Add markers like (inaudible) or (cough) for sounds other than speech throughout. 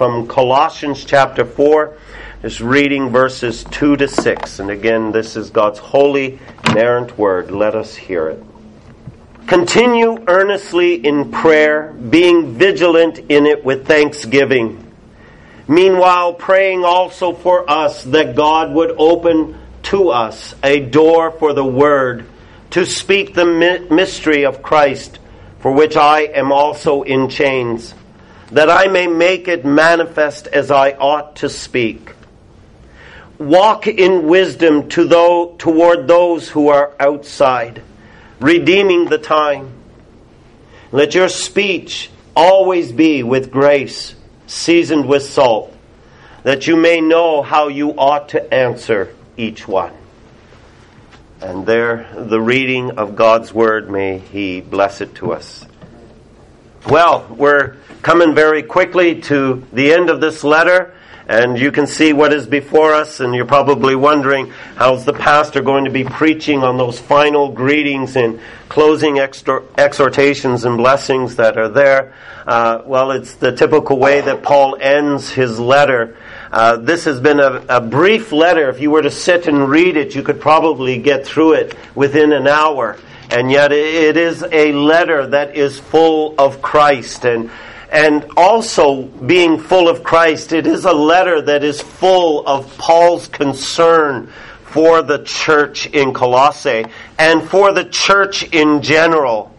from Colossians chapter 4, just reading verses 2 to 6. And again, this is God's holy, inerrant word. Let us hear it. Continue earnestly in prayer, being vigilant in it with thanksgiving. Meanwhile, praying also for us that God would open to us a door for the word to speak the mystery of Christ, for which I am also in chains, that I may make it manifest as I ought to speak. Walk in wisdom to those, toward those who are outside redeeming the time. Let your speech always be with grace, seasoned with salt, that you may know how you ought to answer each one. And there, the reading of God's Word, may He bless it to us. Well, we're coming very quickly to the end of this letter. And you can see what is before us, and you're probably wondering how's the pastor going to be preaching on those final greetings and closing exhortations and blessings that are there. Uh, well, it's the typical way that Paul ends his letter. Uh, this has been a, a, brief letter. If you were to sit and read it, you could probably get through it within an hour. And yet, it is a letter that is full of Christ. And and also being full of Christ. It is a letter that is full of Paul's concern for the church in Colossae and for the church in general.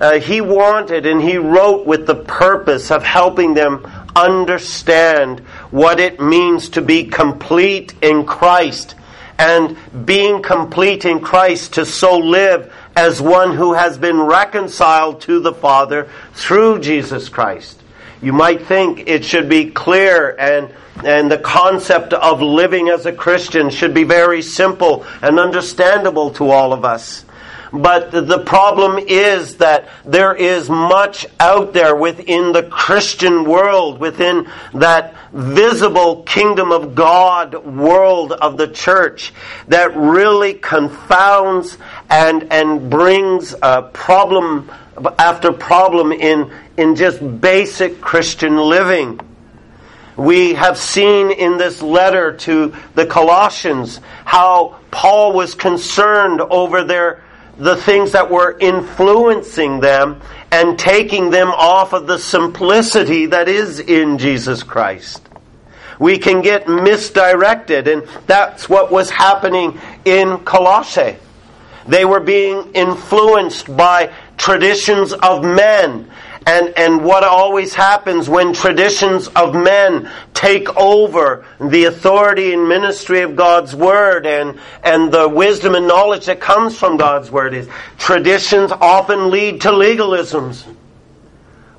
Uh, he wanted and he wrote with the purpose of helping them understand what it means to be complete in Christ and being complete in Christ to so live as one who has been reconciled to the Father through Jesus Christ. You might think it should be clear and and the concept of living as a Christian should be very simple and understandable to all of us. But the problem is that there is much out there within the Christian world, within that visible kingdom of God world of the church that really confounds and, and brings a problem after problem in, in just basic Christian living. We have seen in this letter to the Colossians how Paul was concerned over their the things that were influencing them and taking them off of the simplicity that is in Jesus Christ. We can get misdirected, and that's what was happening in Colossae. They were being influenced by traditions of men and, and what always happens when traditions of men take over the authority and ministry of God's Word and, and the wisdom and knowledge that comes from God's Word is traditions often lead to legalisms.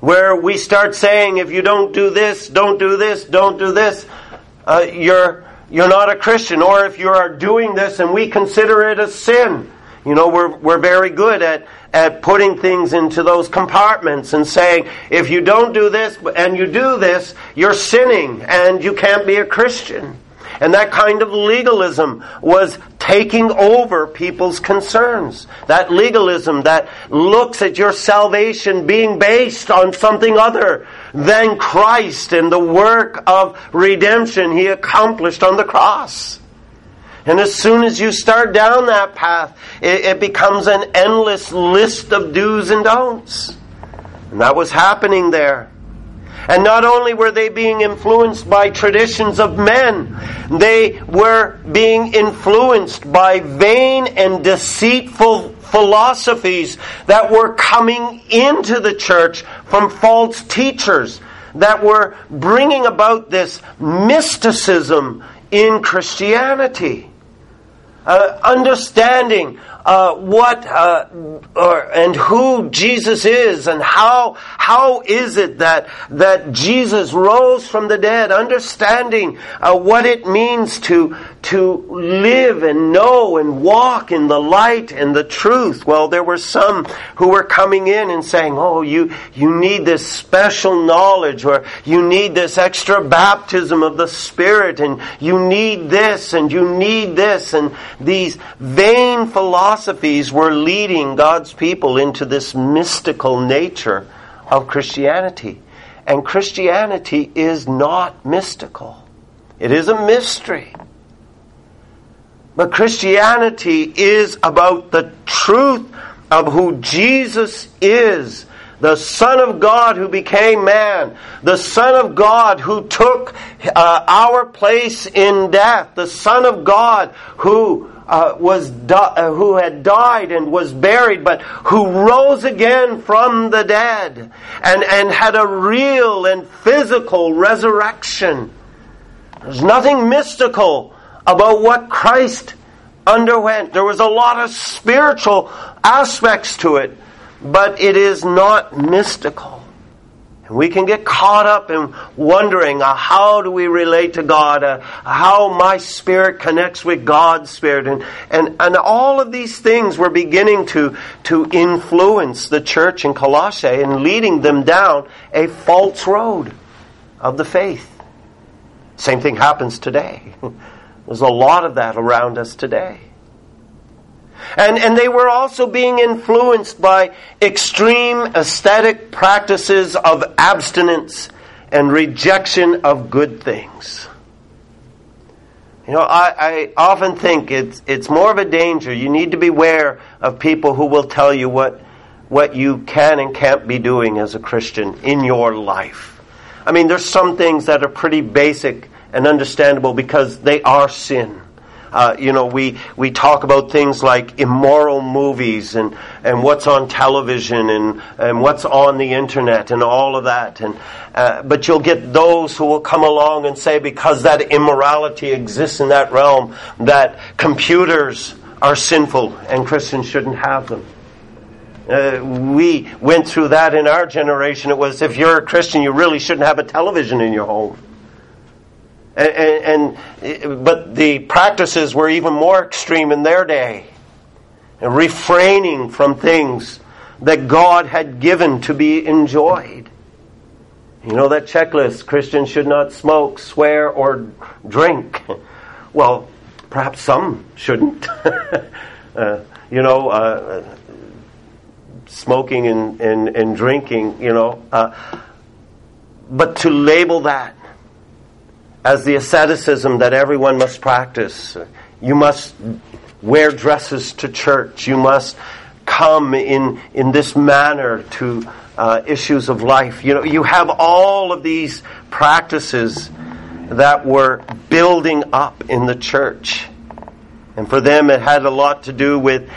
Where we start saying, if you don't do this, don't do this, don't do this, uh, you're, you're not a Christian. Or if you are doing this and we consider it a sin, you know, we're, we're very good at, at putting things into those compartments and saying, if you don't do this and you do this, you're sinning and you can't be a Christian. And that kind of legalism was taking over people's concerns. That legalism that looks at your salvation being based on something other than Christ and the work of redemption he accomplished on the cross. And as soon as you start down that path, it, it, becomes an endless list of do's and don'ts. And that was happening there. And not only were they being influenced by traditions of men, they were being influenced by vain and deceitful philosophies that were coming into the church from false teachers that were bringing about this mysticism in Christianity uh, understanding uh, what uh, or, and who Jesus is and how how is it that that Jesus rose from the dead, understanding uh, what it means to to live and know and walk in the light and the truth. Well, there were some who were coming in and saying, "Oh, you you need this special knowledge, or you need this extra baptism of the Spirit, and you need this, and you need this," and these vain philosophies philosophies were leading God's people into this mystical nature of Christianity. And Christianity is not mystical. It is a mystery. But Christianity is about the truth of who Jesus is the Son of God who became man, the Son of God who took uh, our place in death, the Son of God who uh, was di- uh, who had died and was buried, but who rose again from the dead and, and had a real and physical resurrection. There's nothing mystical about what Christ underwent. There was a lot of spiritual aspects to it, but it is not mystical. We can get caught up in wondering uh, how do we relate to God, uh, how my spirit connects with God's spirit, and, and, and all of these things were beginning to, to influence the church in Colossae and leading them down a false road of the faith. Same thing happens today. (laughs) There's a lot of that around us today. And, and they were also being influenced by extreme ascetic practices of abstinence and rejection of good things. You know, I, I often think it's, it's more of a danger. You need to beware of people who will tell you what, what you can and can't be doing as a Christian in your life. I mean, there's some things that are pretty basic and understandable because they are sin. Uh, you know, we, we talk about things like immoral movies and, and what's on television and, and what's on the internet and all of that. And, uh, but you'll get those who will come along and say because that immorality exists in that realm, that computers are sinful and Christians shouldn't have them. Uh, we went through that in our generation. It was if you're a Christian, you really shouldn't have a television in your home. And, and, but the practices were even more extreme in their day, and refraining from things that God had given to be enjoyed. You know that checklist: Christians should not smoke, swear, or drink. Well, perhaps some shouldn't. (laughs) uh, you know, uh, smoking and, and, and drinking. You know, uh, but to label that as the asceticism that everyone must practice. You must wear dresses to church. You must come in, in this manner to uh, issues of life. You know, you have all of these practices that were building up in the church. And for them, it had a lot to do with,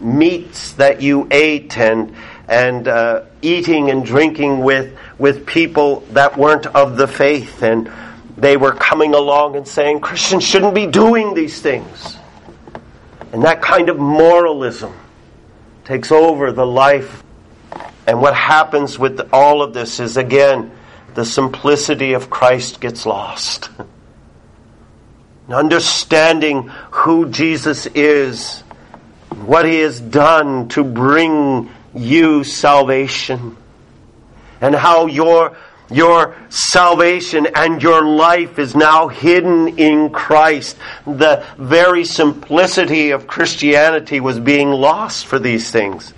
meats that you ate and, and uh, eating and drinking with, with people that weren't of the faith. And they were coming along and saying Christians shouldn't be doing these things. And that kind of moralism takes over the life. And what happens with all of this is, again, the simplicity of Christ gets lost. (laughs) Understanding who Jesus is, what he has done to bring you salvation, and how your your salvation and your life is now hidden in Christ. The very simplicity of Christianity was being lost for these things.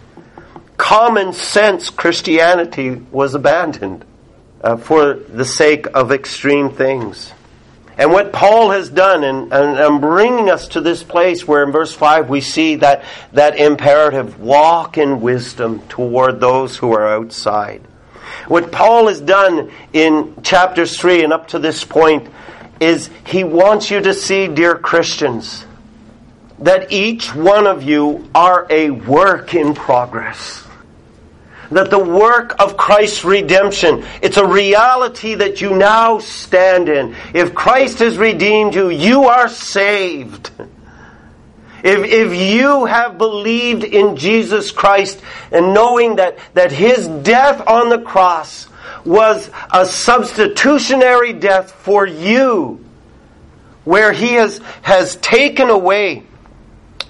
Common sense Christianity was abandoned uh, for the sake of extreme things. And what Paul has done, and, and, and bringing us to this place where in verse 5 we see that, that imperative walk in wisdom toward those who are outside. What Paul has done in chapters 3 and up to this point is he wants you to see, dear Christians, that each one of you are a work in progress. That the work of Christ's redemption, it's a reality that you now stand in. If Christ has redeemed you, you are saved. If, if you have believed in Jesus Christ and knowing that, that His death on the cross was a substitutionary death for you, where He has, has taken away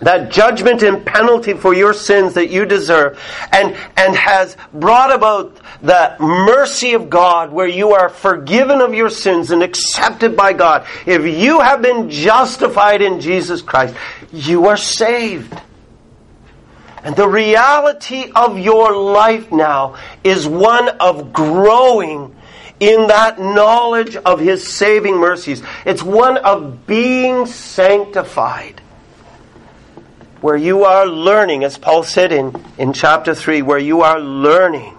that judgment and penalty for your sins that you deserve and, and has brought about the mercy of God where you are forgiven of your sins and accepted by God. If you have been justified in Jesus Christ, you are saved. And the reality of your life now is one of growing in that knowledge of His saving mercies. It's one of being sanctified. Where you are learning, as Paul said in, in chapter 3, where you are learning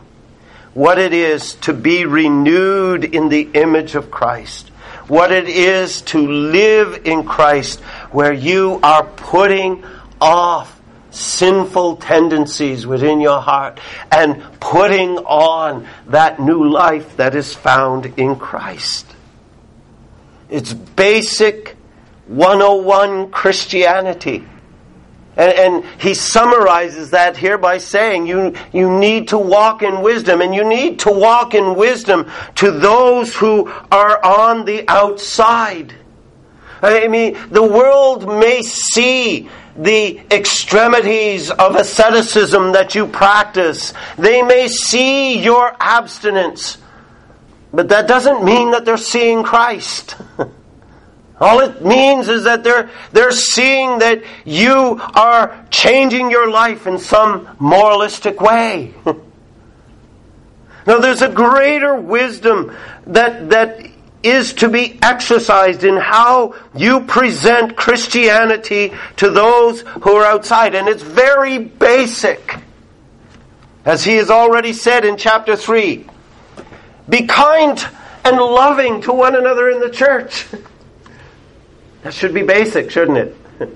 what it is to be renewed in the image of Christ. What it is to live in Christ, where you are putting off sinful tendencies within your heart and putting on that new life that is found in Christ. It's basic 101 Christianity. And, and, he summarizes that here by saying you, you need to walk in wisdom, and you need to walk in wisdom to those who are on the outside. I mean, the world may see the extremities of asceticism that you practice. They may see your abstinence, but that doesn't mean that they're seeing Christ. (laughs) All it means is that they're, they're seeing that you are changing your life in some moralistic way. (laughs) now, there's a greater wisdom that, that is to be exercised in how you present Christianity to those who are outside. And it's very basic. As he has already said in chapter 3 be kind and loving to one another in the church. (laughs) That should be basic, shouldn't it? (laughs)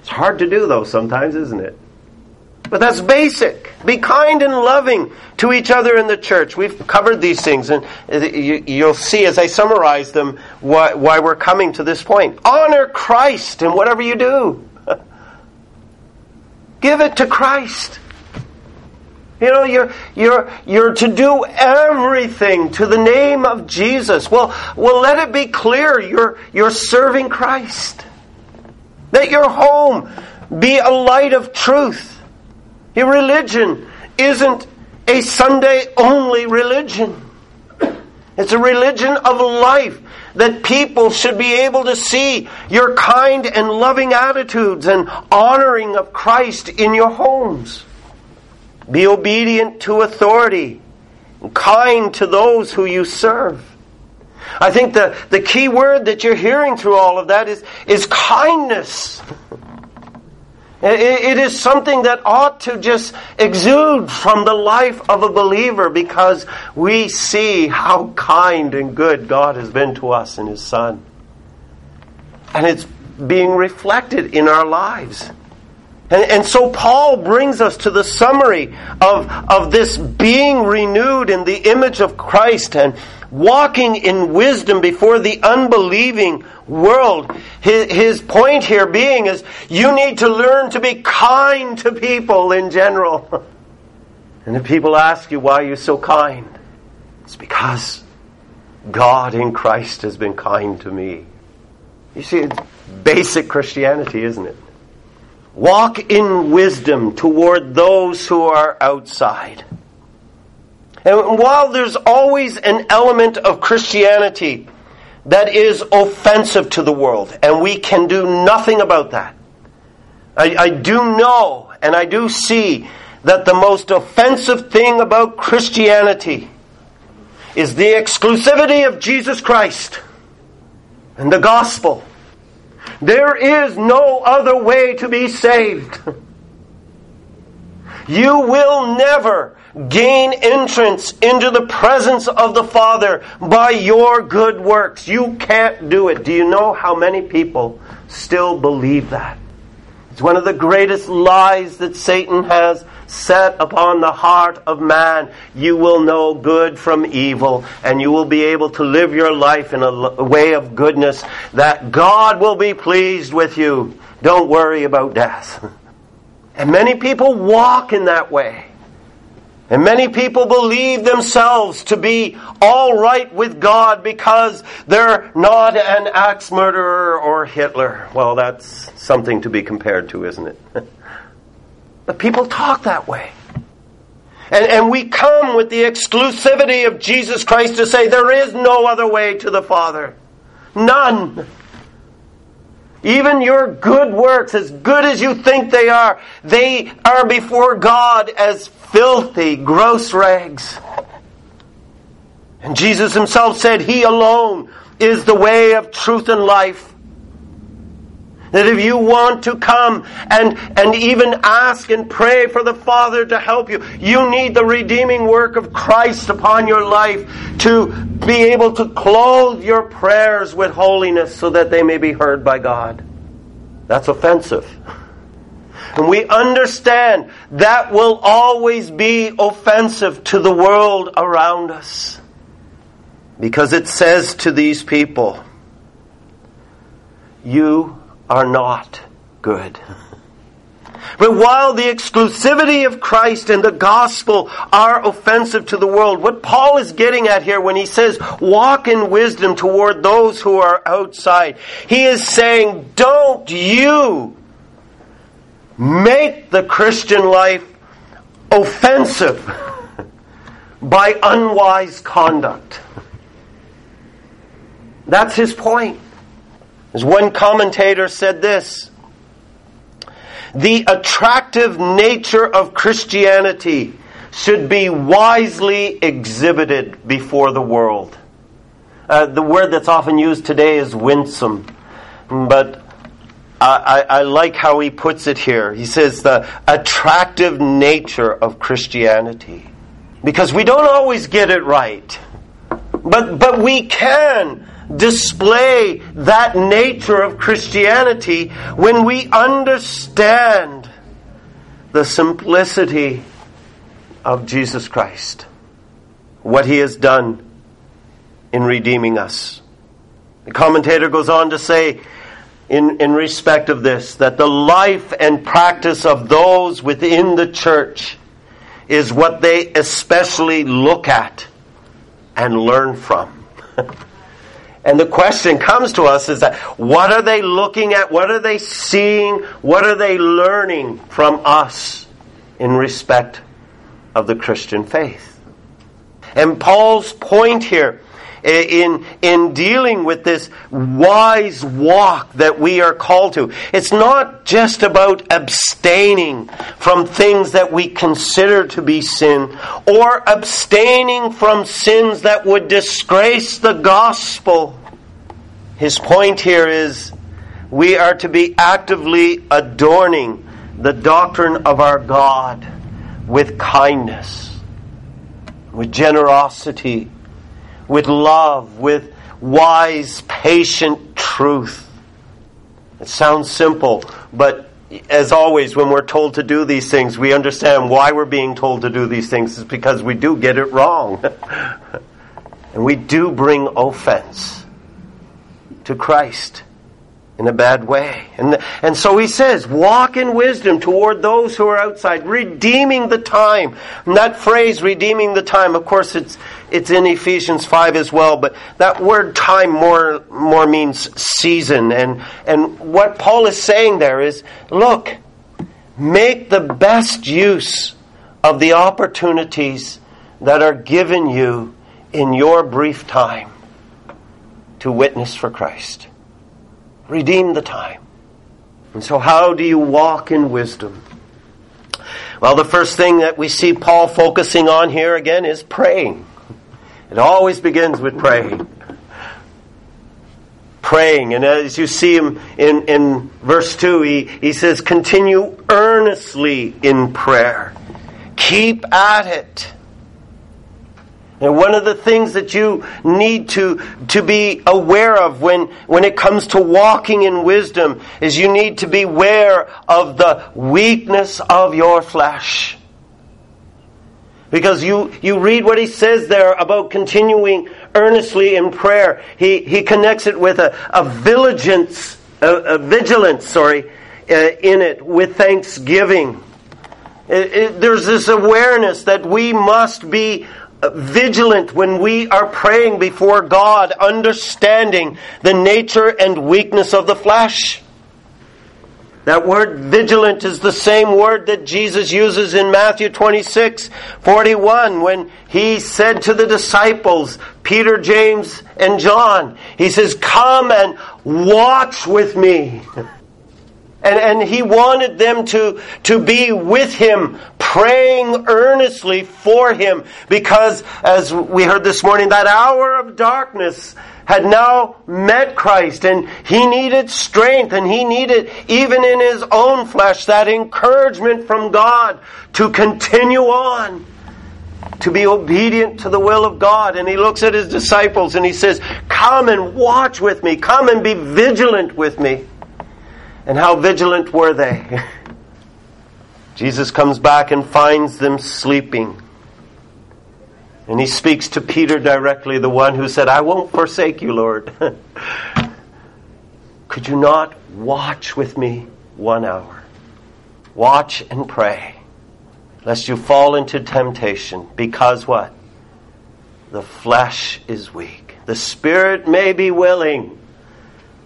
It's hard to do, though, sometimes, isn't it? But that's basic. Be kind and loving to each other in the church. We've covered these things, and uh, you'll see as I summarize them why, why we're coming to this point. Honor Christ in whatever you do. (laughs) Give it to Christ. You know, you're, you're, you're to do everything to the name of Jesus. Well, well, let it be clear you're, you're serving Christ. Let your home be a light of truth your religion isn't a Sunday only religion. It's a religion of life that people should be able to see your kind and loving attitudes and honoring of Christ in your homes. Be obedient to authority, and kind to those who you serve. I think the, the key word that you're hearing through all of that is, is kindness. It is something that ought to just exude from the life of a believer because we see how kind and good God has been to us in His Son. And it's being reflected in our lives. And, and, so Paul brings us to the summary of, of this being renewed in the image of Christ and walking in wisdom before the unbelieving world. His, his point here being is you need to learn to be kind to people in general. (laughs) And if people ask you why you're so kind, it's because God in Christ has been kind to me. You see, it's basic Christianity, isn't it? Walk in wisdom toward those who are outside. And while there's always an element of Christianity that is offensive to the world, and we can do nothing about that, I, I do know and I do see that the most offensive thing about Christianity is the exclusivity of Jesus Christ and the gospel. There is no other way to be saved. (laughs) You will never gain entrance into the presence of the Father by your good works. You can't do it. Do you know how many people still believe that? It's one of the greatest lies that Satan has set upon the heart of man. You will know good from evil, and you will be able to live your life in a way of goodness that God will be pleased with you. Don't worry about death. (laughs) And many people walk in that way. And many people believe themselves to be all right with God because they're not an axe murderer or Hitler. Well, that's something to be compared to, isn't it? (laughs) but people talk that way. And, and we come with the exclusivity of Jesus Christ to say there is no other way to the Father. None. Even your good works, as good as you think they are, they are before God as filthy, gross rags. And Jesus himself said, He alone is the way of truth and life. That if you want to come and, and even ask and pray for the Father to help you, you need the redeeming work of Christ upon your life to be able to clothe your prayers with holiness so that they may be heard by God. That's offensive. And we understand that will always be offensive to the world around us. Because it says to these people, You are not good. But while the exclusivity of Christ and the gospel are offensive to the world, what Paul is getting at here when he says, walk in wisdom toward those who are outside, he is saying, don't you make the Christian life offensive by unwise conduct. That's his point. As one commentator said this the attractive nature of Christianity should be wisely exhibited before the world. Uh, the word that's often used today is winsome, but I, I, I like how he puts it here. He says the attractive nature of Christianity. Because we don't always get it right. But, but we can display that nature of Christianity when we understand the simplicity of Jesus Christ, what he has done in redeeming us. The commentator goes on to say, in, in respect of this, that the life and practice of those within the church is what they especially look at and learn from. And the question comes to us is that what are they looking at? What are they seeing? What are they learning from us in respect of the Christian faith? And Paul's point here in, in dealing with this wise walk that we are called to. It's not just about abstaining from things that we consider to be sin or abstaining from sins that would disgrace the gospel. His point here is we are to be actively adorning the doctrine of our God with kindness, with generosity, with love, with wise, patient truth. It sounds simple, but as always, when we're told to do these things, we understand why we're being told to do these things is because we do get it wrong. (laughs) and we do bring offense to Christ in a bad way. And, and so he says, walk in wisdom toward those who are outside, redeeming the time. And that phrase, redeeming the time, of course, it's, it's in Ephesians 5 as well, but that word time more, more means season. And, and what Paul is saying there is, look, make the best use of the opportunities that are given you in your brief time to witness for Christ. Redeem the time. And so, how do you walk in wisdom? Well, the first thing that we see Paul focusing on here again is praying. It always begins with praying. Praying. And as you see him in, in verse 2, he, he says, continue earnestly in prayer. Keep at it. And one of the things that you need to, to be aware of when, when it comes to walking in wisdom is you need to be aware of the weakness of your flesh. Because you, you read what he says there about continuing earnestly in prayer. He, he connects it with a, a vigilance, a, a vigilance, sorry, uh, in it with thanksgiving. It, it, there's this awareness that we must be vigilant when we are praying before God, understanding the nature and weakness of the flesh. That word vigilant is the same word that Jesus uses in Matthew 26, 41 when he said to the disciples, Peter, James, and John, he says, come and watch with me. (laughs) And, and he wanted them to, to be with him, praying earnestly for him, because as we heard this morning, that hour of darkness had now met Christ and he needed strength and he needed, even in his own flesh, that encouragement from God to continue on, to be obedient to the will of God. And he looks at his disciples and he says, Come and watch with me, come and be vigilant with me. And how vigilant were they? (laughs) Jesus comes back and finds them sleeping. And he speaks to Peter directly, the one who said, I won't forsake you, Lord. (laughs) Could you not watch with me one hour? Watch and pray, lest you fall into temptation. Because what? The flesh is weak. The spirit may be willing,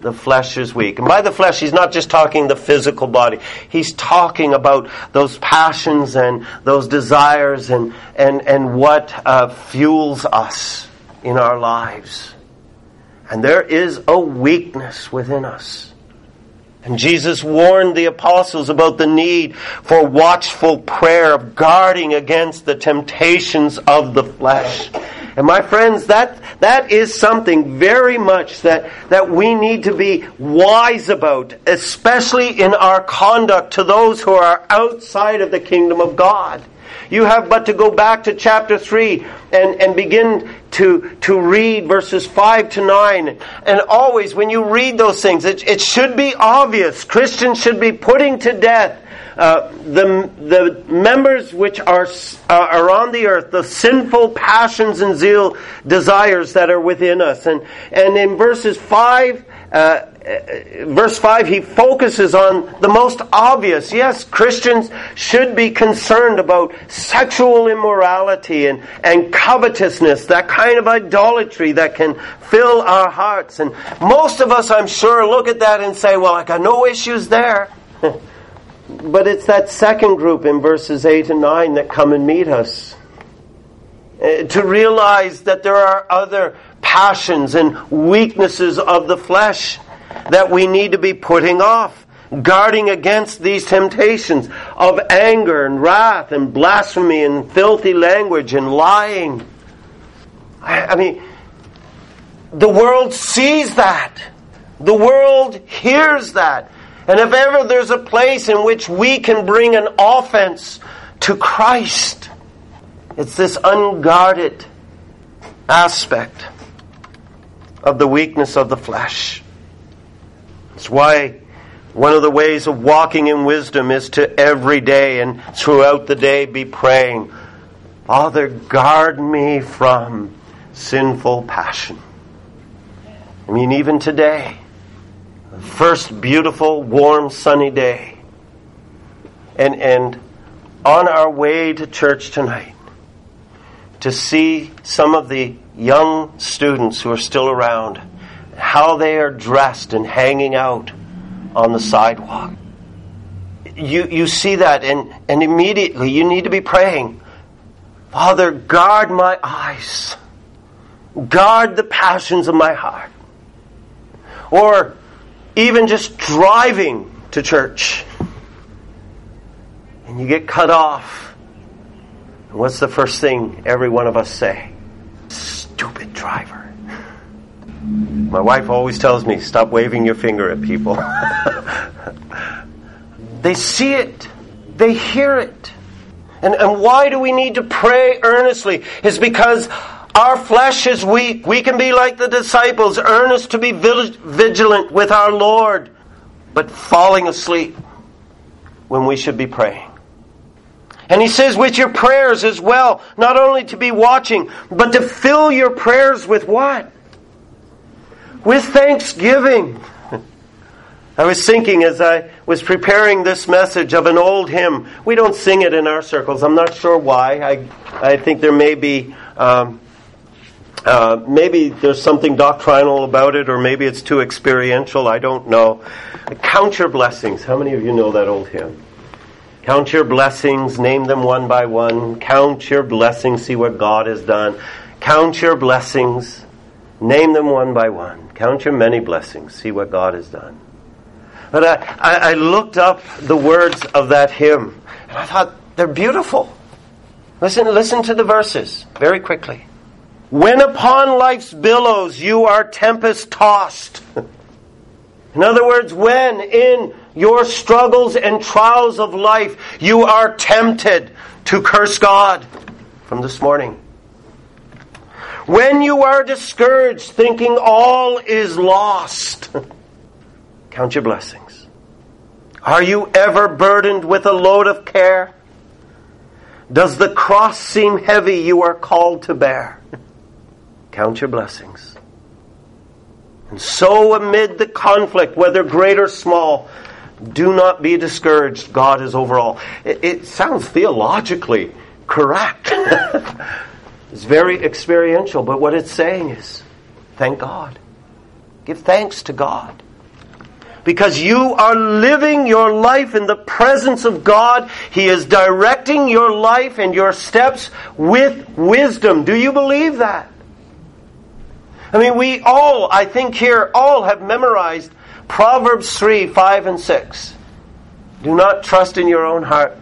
the flesh is weak. And by the flesh, he's not just talking the physical body. He's talking about those passions and those desires and, and, and what uh, fuels us in our lives. And there is a weakness within us. And Jesus warned the apostles about the need for watchful prayer, of guarding against the temptations of the flesh. And my friends, that, that is something very much that, that we need to be wise about, especially in our conduct to those who are outside of the kingdom of God. You have but to go back to chapter 3 and, and begin to, to read verses 5 to 9. And always, when you read those things, it, it should be obvious. Christians should be putting to death uh, the, the members which are, uh, are on the earth, the sinful passions and zeal desires that are within us. And, and in verses 5, uh, uh, verse 5, he focuses on the most obvious. Yes, Christians should be concerned about sexual immorality and, and covetousness, that kind of idolatry that can fill our hearts. And most of us, I'm sure, look at that and say, well, I got no issues there. (laughs) But it's that second group in verses 8 and 9 that come and meet us. Uh, to realize that there are other passions and weaknesses of the flesh that we need to be putting off, guarding against these temptations of anger and wrath and blasphemy and filthy language and lying. I, I mean, the world sees that. The world hears that. And if ever there's a place in which we can bring an offense to Christ, it's this unguarded aspect of the weakness of the flesh. It's why one of the ways of walking in wisdom is to every day and throughout the day be praying, Father, guard me from sinful passion. I mean, even today, first beautiful, warm, sunny day. And, and on our way to church tonight, to see some of the young students who are still around, how they are dressed and hanging out on the sidewalk. You, you see that, and, and immediately you need to be praying Father, guard my eyes, guard the passions of my heart. Or even just driving to church. And you get cut off. And what's the first thing every one of us say? Stupid driver. My wife always tells me, stop waving your finger at people. (laughs) they see it, they hear it. And, and why do we need to pray earnestly? Is because our flesh is weak. We can be like the disciples, earnest to be vigilant with our Lord, but falling asleep when we should be praying. And he says, with your prayers as well, not only to be watching, but to fill your prayers with what? With thanksgiving. (laughs) I was thinking as I was preparing this message of an old hymn. We don't sing it in our circles. I'm not sure why. I, I think there may be um, Uh, maybe there's something doctrinal about it, or maybe it's too experiential. I don't know. Count your blessings. How many of you know that old hymn? Count your blessings, name them one by one. Count your blessings, see what God has done. Count your blessings, name them one by one. Count your many blessings, see what God has done. But I, I, I looked up the words of that hymn, and I thought they're beautiful. Listen, listen to the verses very quickly. When upon life's billows you are tempest tossed. (laughs) In other words, when in your struggles and trials of life you are tempted to curse God from this morning. When you are discouraged, thinking all is lost, (laughs) count your blessings. Are you ever burdened with a load of care? Does the cross seem heavy you are called to bear? (laughs) Count your blessings. And so, amid the conflict, whether great or small, do not be discouraged. God is over all. It, it sounds theologically correct. (laughs) it's very experiential, but what it's saying is thank God. Give thanks to God because you are living your life in the presence of God. He is directing your life and your steps with wisdom. Do you believe that? I mean, we all, I think here, all have memorized Proverbs 3, 5, and 6. Do not trust in your own heart.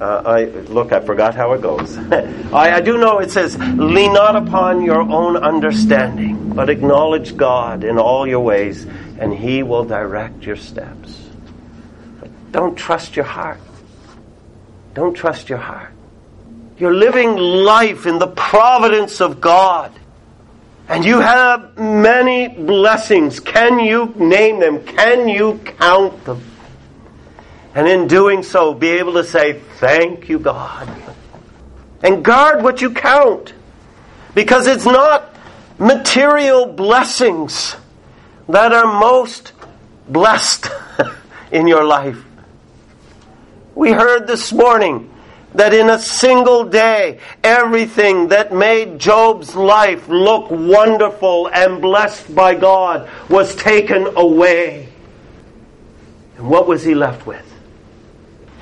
Uh, I look. I forgot how it goes. (laughs) I, I do know it says, "Lean not upon your own understanding, but acknowledge God in all your ways, and He will direct your steps." But don't trust your heart. Don't trust your heart. You're living life in the providence of God. And you have many blessings. Can you name them? Can you count them? And in doing so, be able to say, Thank you, God. And guard what you count. Because it's not material blessings that are most blessed (laughs) in your life. We heard this morning that in a single day, everything that made Job's life look wonderful and blessed by God was taken away. And what was he left with?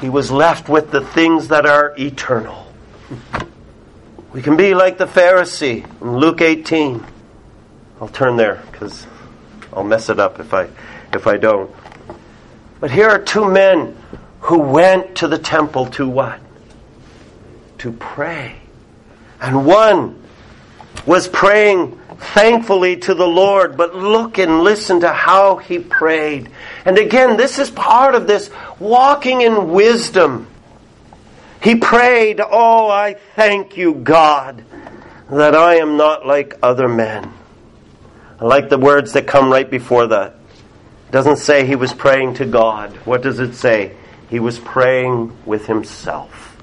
He was left with the things that are eternal. We can be like the Pharisee in Luke 18. I'll turn there because I'll mess it up if I if I don't. But here are two men who went to the temple to what? To pray. And one was praying thankfully to the Lord, but look and listen to how he prayed. And again, this is part of this walking in wisdom. He prayed, Oh, I thank you, God, that I am not like other men. I like the words that come right before that. It doesn't say he was praying to God. What does it say? He was praying with himself.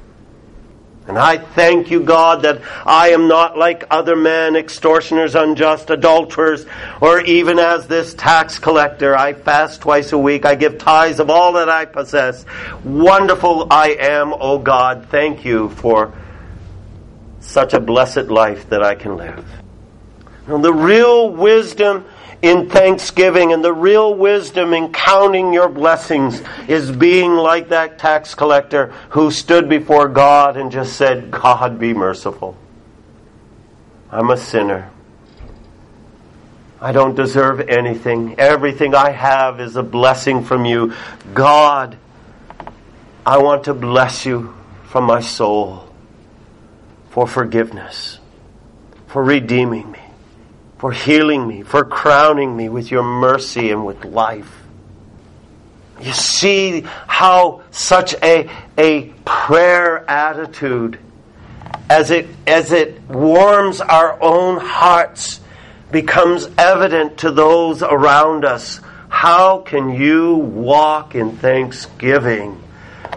And I thank you, God, that I am not like other men, extortioners, unjust, adulterers, or even as this tax collector. I fast twice a week. I give tithes of all that I possess. Wonderful I am, O God. Thank you for such a blessed life that I can live. Now, the real wisdom in thanksgiving and the real wisdom in counting your blessings is being like that tax collector who stood before God and just said, God be merciful. I'm a sinner. I don't deserve anything. Everything I have is a blessing from you. God, I want to bless you from my soul for forgiveness, for redeeming me for healing me, for crowning me with your mercy and with life. You see how such a, a prayer attitude, as it, as it warms our own hearts, becomes evident to those around us. How can you walk in thanksgiving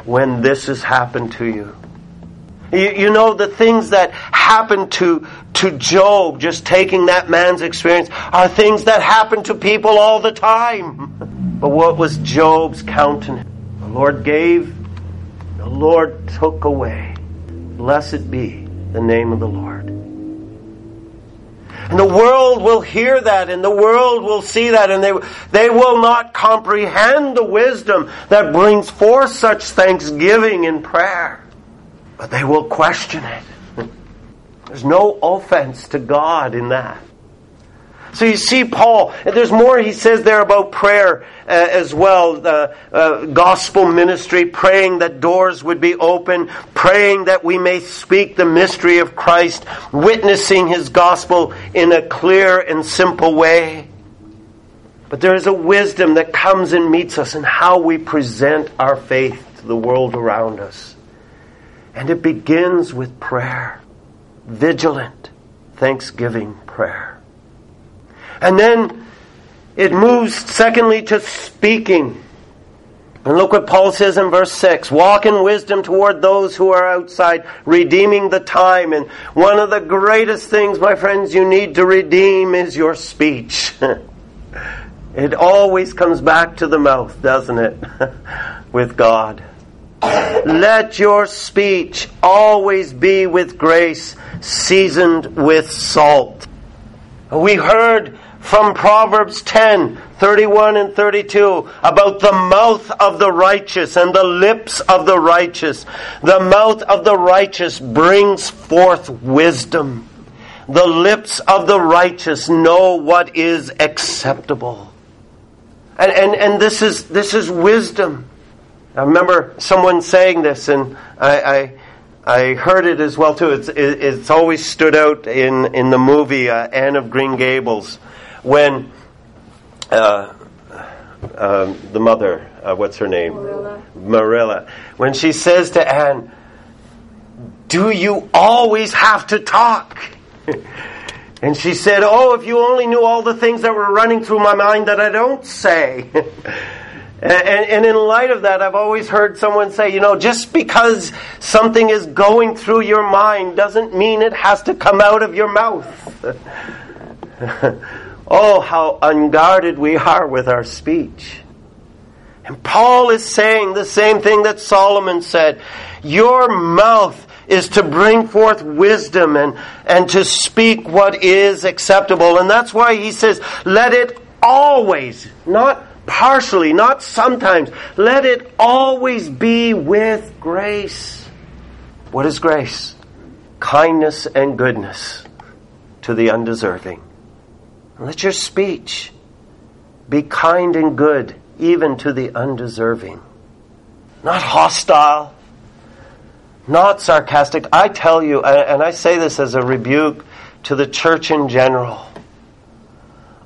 when this has happened to you? You, you know, the things that happen to, to Job, just taking that man's experience, are things that happen to people all the time. (laughs) But what was Job's countenance? The Lord gave, the Lord took away. Blessed be the name of the Lord. And the world will hear that and the world will see that and they, they will not comprehend the wisdom that brings forth such thanksgiving in prayer. But they will question it. There's no offense to God in that. So you see, Paul, there's more he says there about prayer uh, as well. Uh, uh, gospel ministry, praying that doors would be open, praying that we may speak the mystery of Christ, witnessing his gospel in a clear and simple way. But there is a wisdom that comes and meets us in how we present our faith to the world around us. And it begins with prayer, vigilant, thanksgiving prayer. And then it moves, secondly, to speaking. And look what Paul says in verse 6 Walk in wisdom toward those who are outside, redeeming the time. And one of the greatest things, my friends, you need to redeem is your speech. (laughs) it always comes back to the mouth, doesn't it? (laughs) with God. Let your speech always be with grace, seasoned with salt. We heard from Proverbs 10, 31 and 32 about the mouth of the righteous and the lips of the righteous. The mouth of the righteous brings forth wisdom. The lips of the righteous know what is acceptable. And, and, and this is, this is wisdom. I remember someone saying this and I, I I heard it as well too. It's, it's always stood out in, in the movie uh, Anne of Green Gables when uh, uh, the mother, uh, what's her name? Marilla. Marilla. When she says to Anne, Do you always have to talk? (laughs) and she said, Oh, if you only knew all the things that were running through my mind that I don't say. (laughs) And, and, in light of that, I've always heard someone say, you know, just because something is going through your mind doesn't mean it has to come out of your mouth. (laughs) Oh, how unguarded we are with our speech. And Paul is saying the same thing that Solomon said. Your mouth is to bring forth wisdom and, and to speak what is acceptable. And that's why he says, let it always, not partially, not sometimes, let it always be with grace. What is grace? Kindness and goodness to the undeserving. Let your speech be kind and good, even to the undeserving. Not hostile, not sarcastic. I tell you, and I say this as a rebuke to the church in general.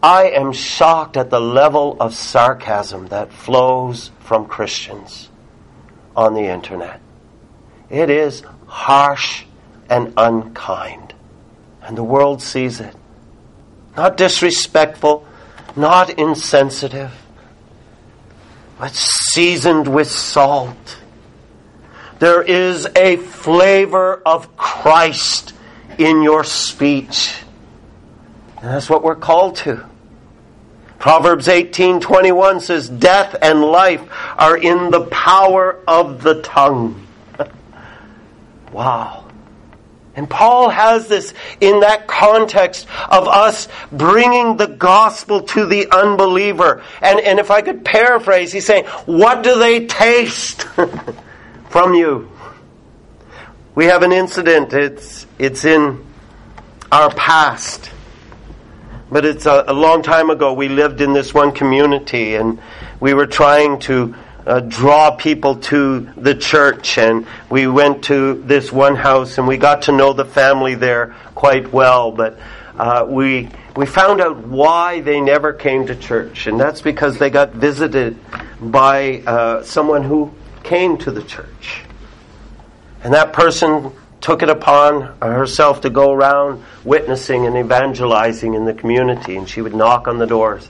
I am shocked at the level of sarcasm that flows from Christians on the internet. It is harsh and unkind, and the world sees it not disrespectful, not insensitive, but seasoned with salt. There is a flavor of Christ in your speech. And that's what we're called to. Proverbs 18:21 says death and life are in the power of the tongue. (laughs) wow. And Paul has this in that context of us bringing the gospel to the unbeliever. And, and if I could paraphrase, he's saying, What do they taste (laughs) from you? We have an incident, it's, it's in our past. But it's a, a long time ago. We lived in this one community and we were trying to uh, draw people to the church. And we went to this one house and we got to know the family there quite well. But uh, we we found out why they never came to church, and that's because they got visited by uh, someone who came to the church, and that person took it upon herself to go around witnessing and evangelizing in the community, and she would knock on the doors,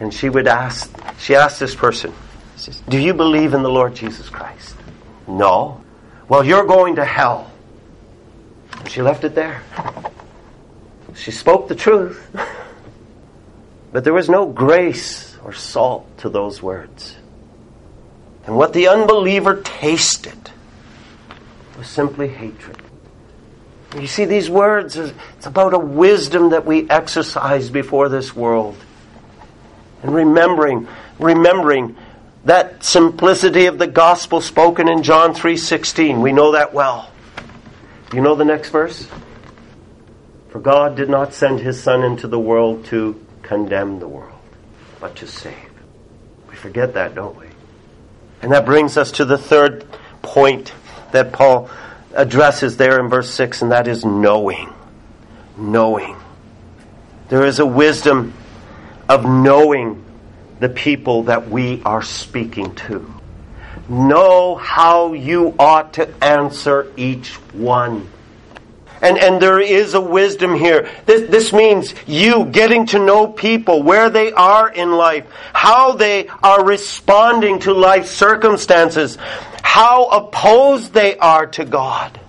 and she would ask. She asked this person, says, Do you believe in the Lord Jesus Christ? No. Well, you're going to hell. And she left it there. She spoke the truth. (laughs) but there was no grace or salt to those words. And what the unbeliever tasted was simply hatred. You see, these words, it's about a wisdom that we exercise before this world. And remembering, remembering that simplicity of the gospel spoken in John 3:16. We know that well. You know the next verse? For God did not send his son into the world to condemn the world, but to save. We forget that, don't we? And that brings us to the third point that Paul addresses there in verse 6, and that is knowing. Knowing. There is a wisdom of knowing the people that we are speaking to. Know how you ought to answer each one. And, and there is a wisdom here. This, this means you getting to know people, where they are in life, how they are responding to life circumstances, how opposed they are to God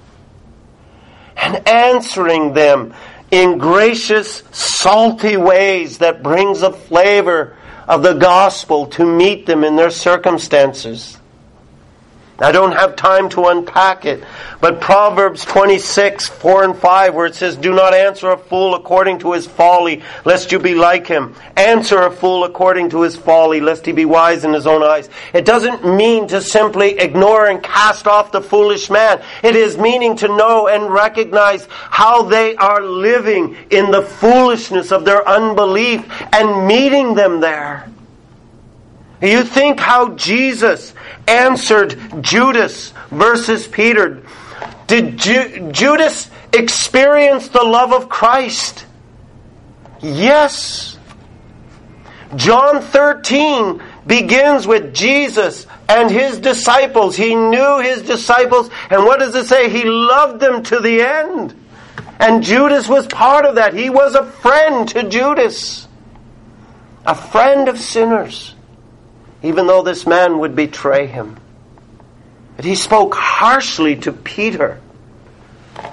and answering them in gracious, salty ways that brings a flavor of the gospel to meet them in their circumstances. I don't have time to unpack it, but Proverbs 26, 4 and 5, where it says, Do not answer a fool according to his folly, lest you be like him. Answer a fool according to his folly, lest he be wise in his own eyes. It doesn't mean to simply ignore and cast off the foolish man. It is meaning to know and recognize how they are living in the foolishness of their unbelief and meeting them there. You think how Jesus answered Judas versus Peter. Did Ju- Judas experience the love of Christ? Yes. John 13 begins with Jesus and his disciples. He knew his disciples, and what does it say? He loved them to the end. And Judas was part of that. He was a friend to Judas, a friend of sinners even though this man would betray him. But he spoke harshly to Peter.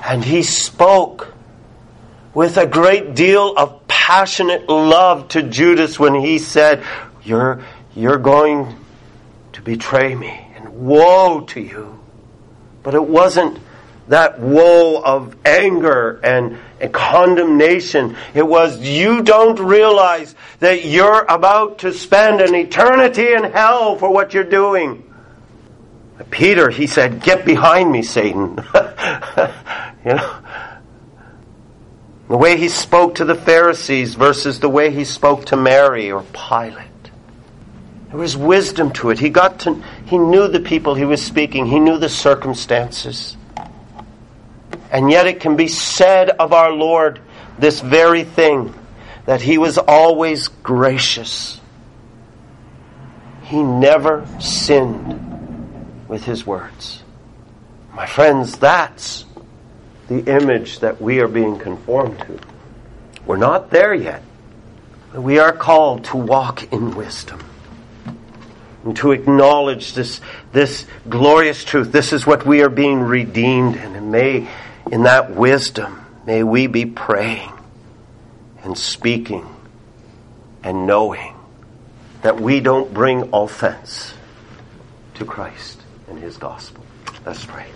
And he spoke with a great deal of passionate love to Judas when he said, You're, you're going to betray me, and woe to you. But it wasn't that woe of anger and, and, condemnation. It was, you don't realize that you're about to spend an eternity in hell for what you're doing. Peter, he said, get behind me, Satan. (laughs) you know? The way he spoke to the Pharisees versus the way he spoke to Mary or Pilate. There was wisdom to it. He got to, he knew the people he was speaking. He knew the circumstances. And yet it can be said of our Lord this very thing that he was always gracious. He never sinned with his words. My friends, that's the image that we are being conformed to. We're not there yet. We are called to walk in wisdom and to acknowledge this, this glorious truth. This is what we are being redeemed in. And may in that wisdom, may we be praying and speaking and knowing that we don't bring offense to Christ and His gospel. Let's pray.